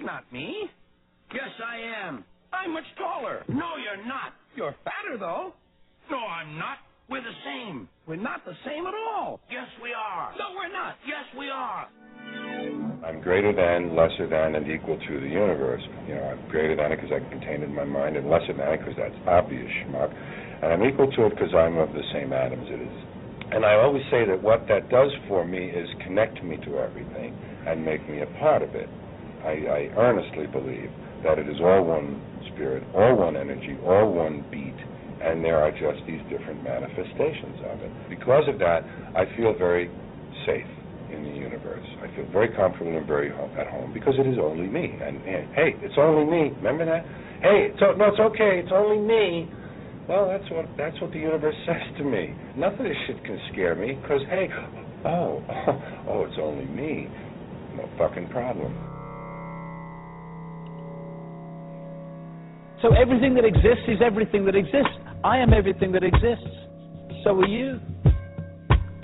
He's not me. Yes, I am. I'm much taller. No, you're not. You're fatter, though. No, I'm not. We're the same. We're not the same at all. Yes, we are. No, we're not. Yes, we are. I'm greater than, lesser than, and equal to the universe. You know, I'm greater than it because I can contain it in my mind, and lesser than it because that's obvious, schmuck. And I'm equal to it because I'm of the same atoms it is. And I always say that what that does for me is connect me to everything and make me a part of it. I, I earnestly believe that it is all one spirit, all one energy, all one beat, and there are just these different manifestations of it. Because of that, I feel very safe in the universe. I feel very comfortable and very at home because it is only me. And, and hey, it's only me. Remember that? Hey, it's, no, it's okay. It's only me. Well, that's what that's what the universe says to me. Nothing shit can scare me because hey, oh, oh, it's only me. No fucking problem. So everything that exists is everything that exists. I am everything that exists. So are you.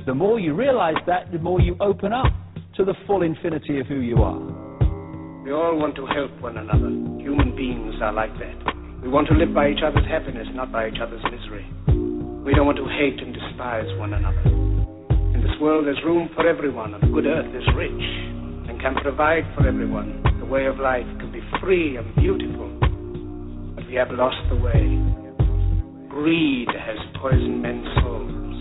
The more you realize that, the more you open up to the full infinity of who you are. We all want to help one another. Human beings are like that. We want to live by each other's happiness, not by each other's misery. We don't want to hate and despise one another. In this world, there's room for everyone, and the good earth is rich and can provide for everyone. The way of life can be free and beautiful, we have lost the way. Greed has poisoned men's souls,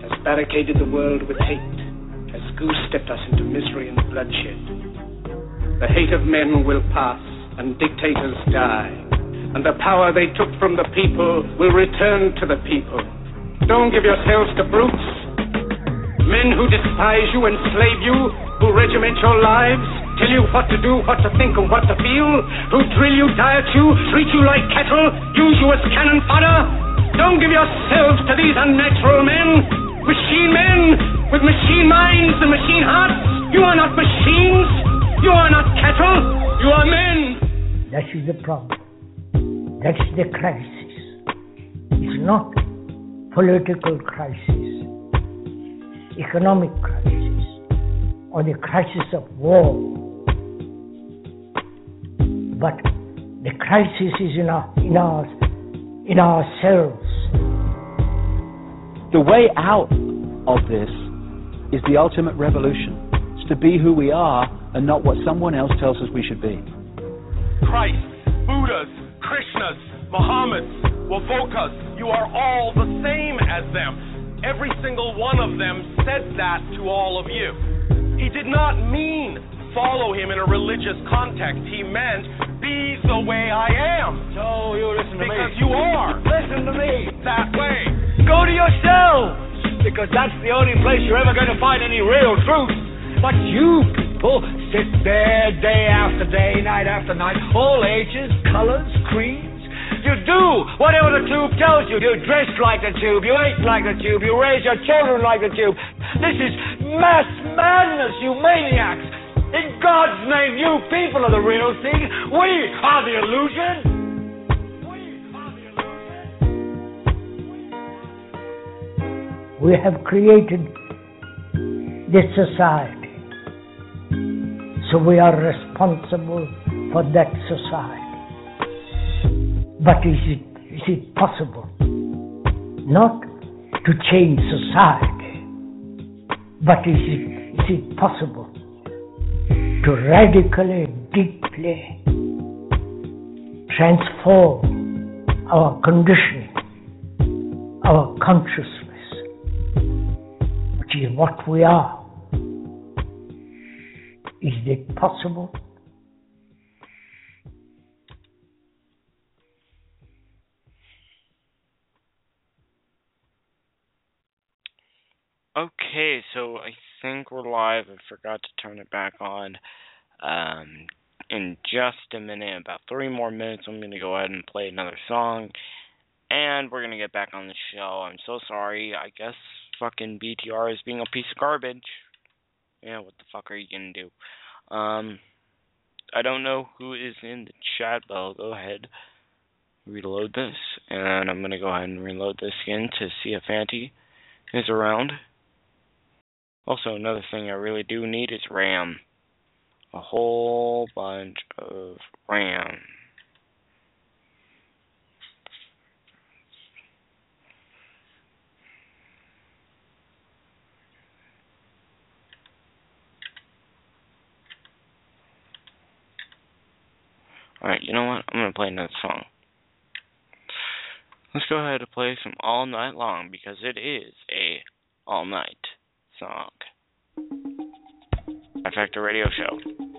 has barricaded the world with hate, has goose-stepped us into misery and bloodshed. The hate of men will pass, and dictators die, and the power they took from the people will return to the people. Don't give yourselves to brutes, men who despise you, enslave you, who regiment your lives, tell you what to do, what to think, and what to feel, who drill you, diet you, treat you like cattle, use you as cannon fodder. Don't give yourselves to these unnatural men, machine men with machine minds and machine hearts. You are not machines. You are not cattle. You are men. That is the problem. That's the crisis. It's not political crisis, economic crisis, or the crisis of war. But the crisis is in our, in our, in ourselves. The way out of this is the ultimate revolution. It's to be who we are and not what someone else tells us we should be. Christ, Buddhas, Krishnas, Mohammeds, Wovokas, you are all the same as them. Every single one of them said that to all of you. He did not mean follow him in a religious context. He meant be the way I am. So you listen to because me. Because you are Listen to me. that way. Go to yourselves, because that's the only place you're ever going to find any real truth. But you people sit there day after day, night after night, all ages, colors, creeds. You do whatever the tube tells you. You dress like the tube. You eat like the tube. You raise your children like the tube. This is mass madness, you maniacs. In God's name, you people are the real thing. We are the illusion. We have created this society. So we are responsible for that society. But is it, is it possible not to change society, but is it, is it possible to radically, deeply transform our conditioning, our consciousness, which is what we are? Is it possible? Okay, so I think we're live. I forgot to turn it back on. Um, in just a minute, about three more minutes, I'm going to go ahead and play another song. And we're going to get back on the show. I'm so sorry. I guess fucking BTR is being a piece of garbage. Yeah, what the fuck are you going to do? Um, I don't know who is in the chat, but I'll go ahead reload this. And I'm going to go ahead and reload this again to see if Auntie is around. Also, another thing I really do need is RAM. a whole bunch of RAM. Alright, you know what? I'm gonna play another song. Let's go ahead and play some All Night Long because it is a all night song. Factor Radio Show.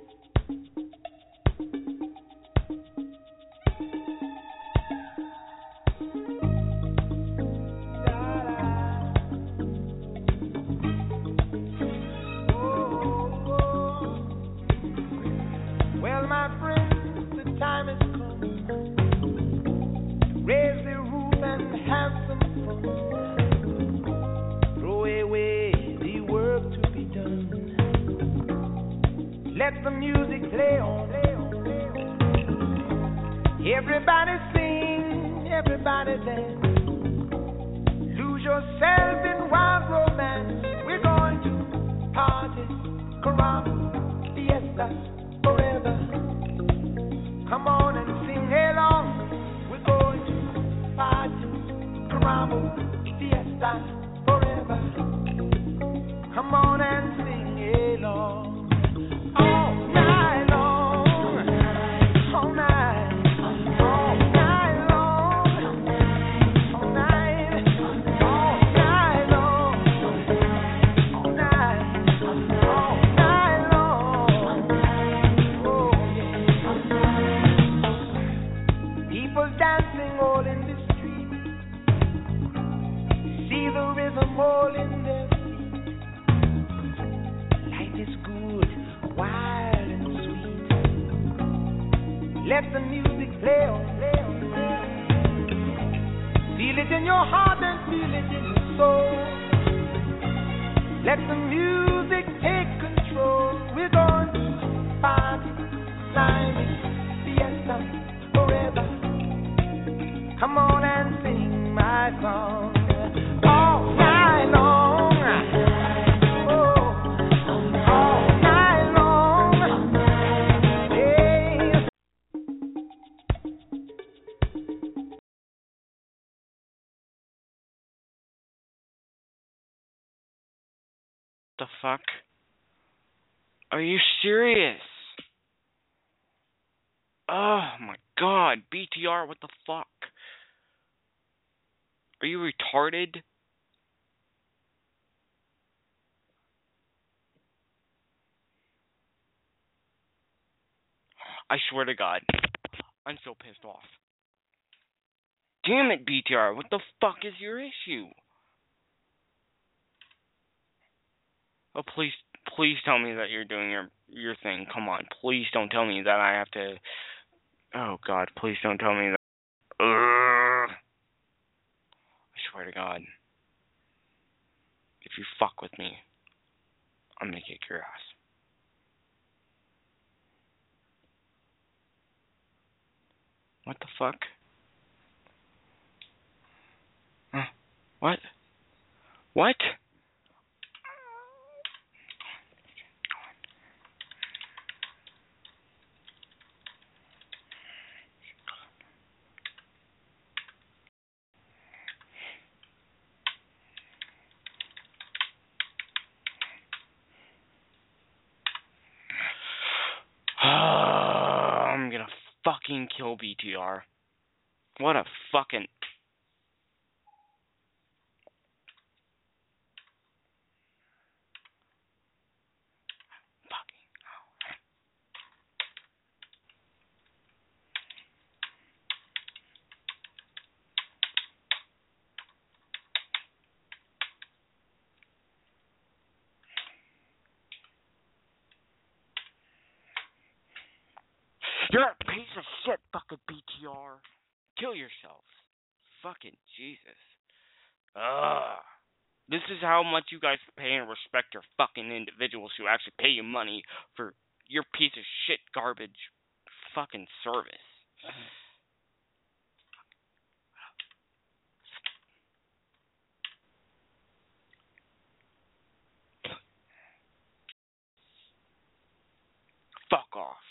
Let the music play on. Everybody sing, everybody dance. Lose yourself in wild romance. We're going to party, caramba, fiesta Life is good, wild and sweet. Let the music play play on. Feel it in your heart and feel it in your soul. Let the music The fuck? Are you serious? Oh my god, BTR, what the fuck? Are you retarded? I swear to God, I'm so pissed off. Damn it, BTR, what the fuck is your issue? Oh, please, please tell me that you're doing your your thing. Come on, please don't tell me that I have to. Oh God, please don't tell me that. Ugh. I swear to God, if you fuck with me, I'm gonna kick your ass. What the fuck? Huh? What? What? I'm gonna kill BTR. What a. Fucking. You're a piece of shit, fucking BTR. Kill yourself. Fucking Jesus. Ugh. This is how much you guys pay and respect your fucking individuals who actually pay you money for your piece of shit garbage fucking service. fuck off.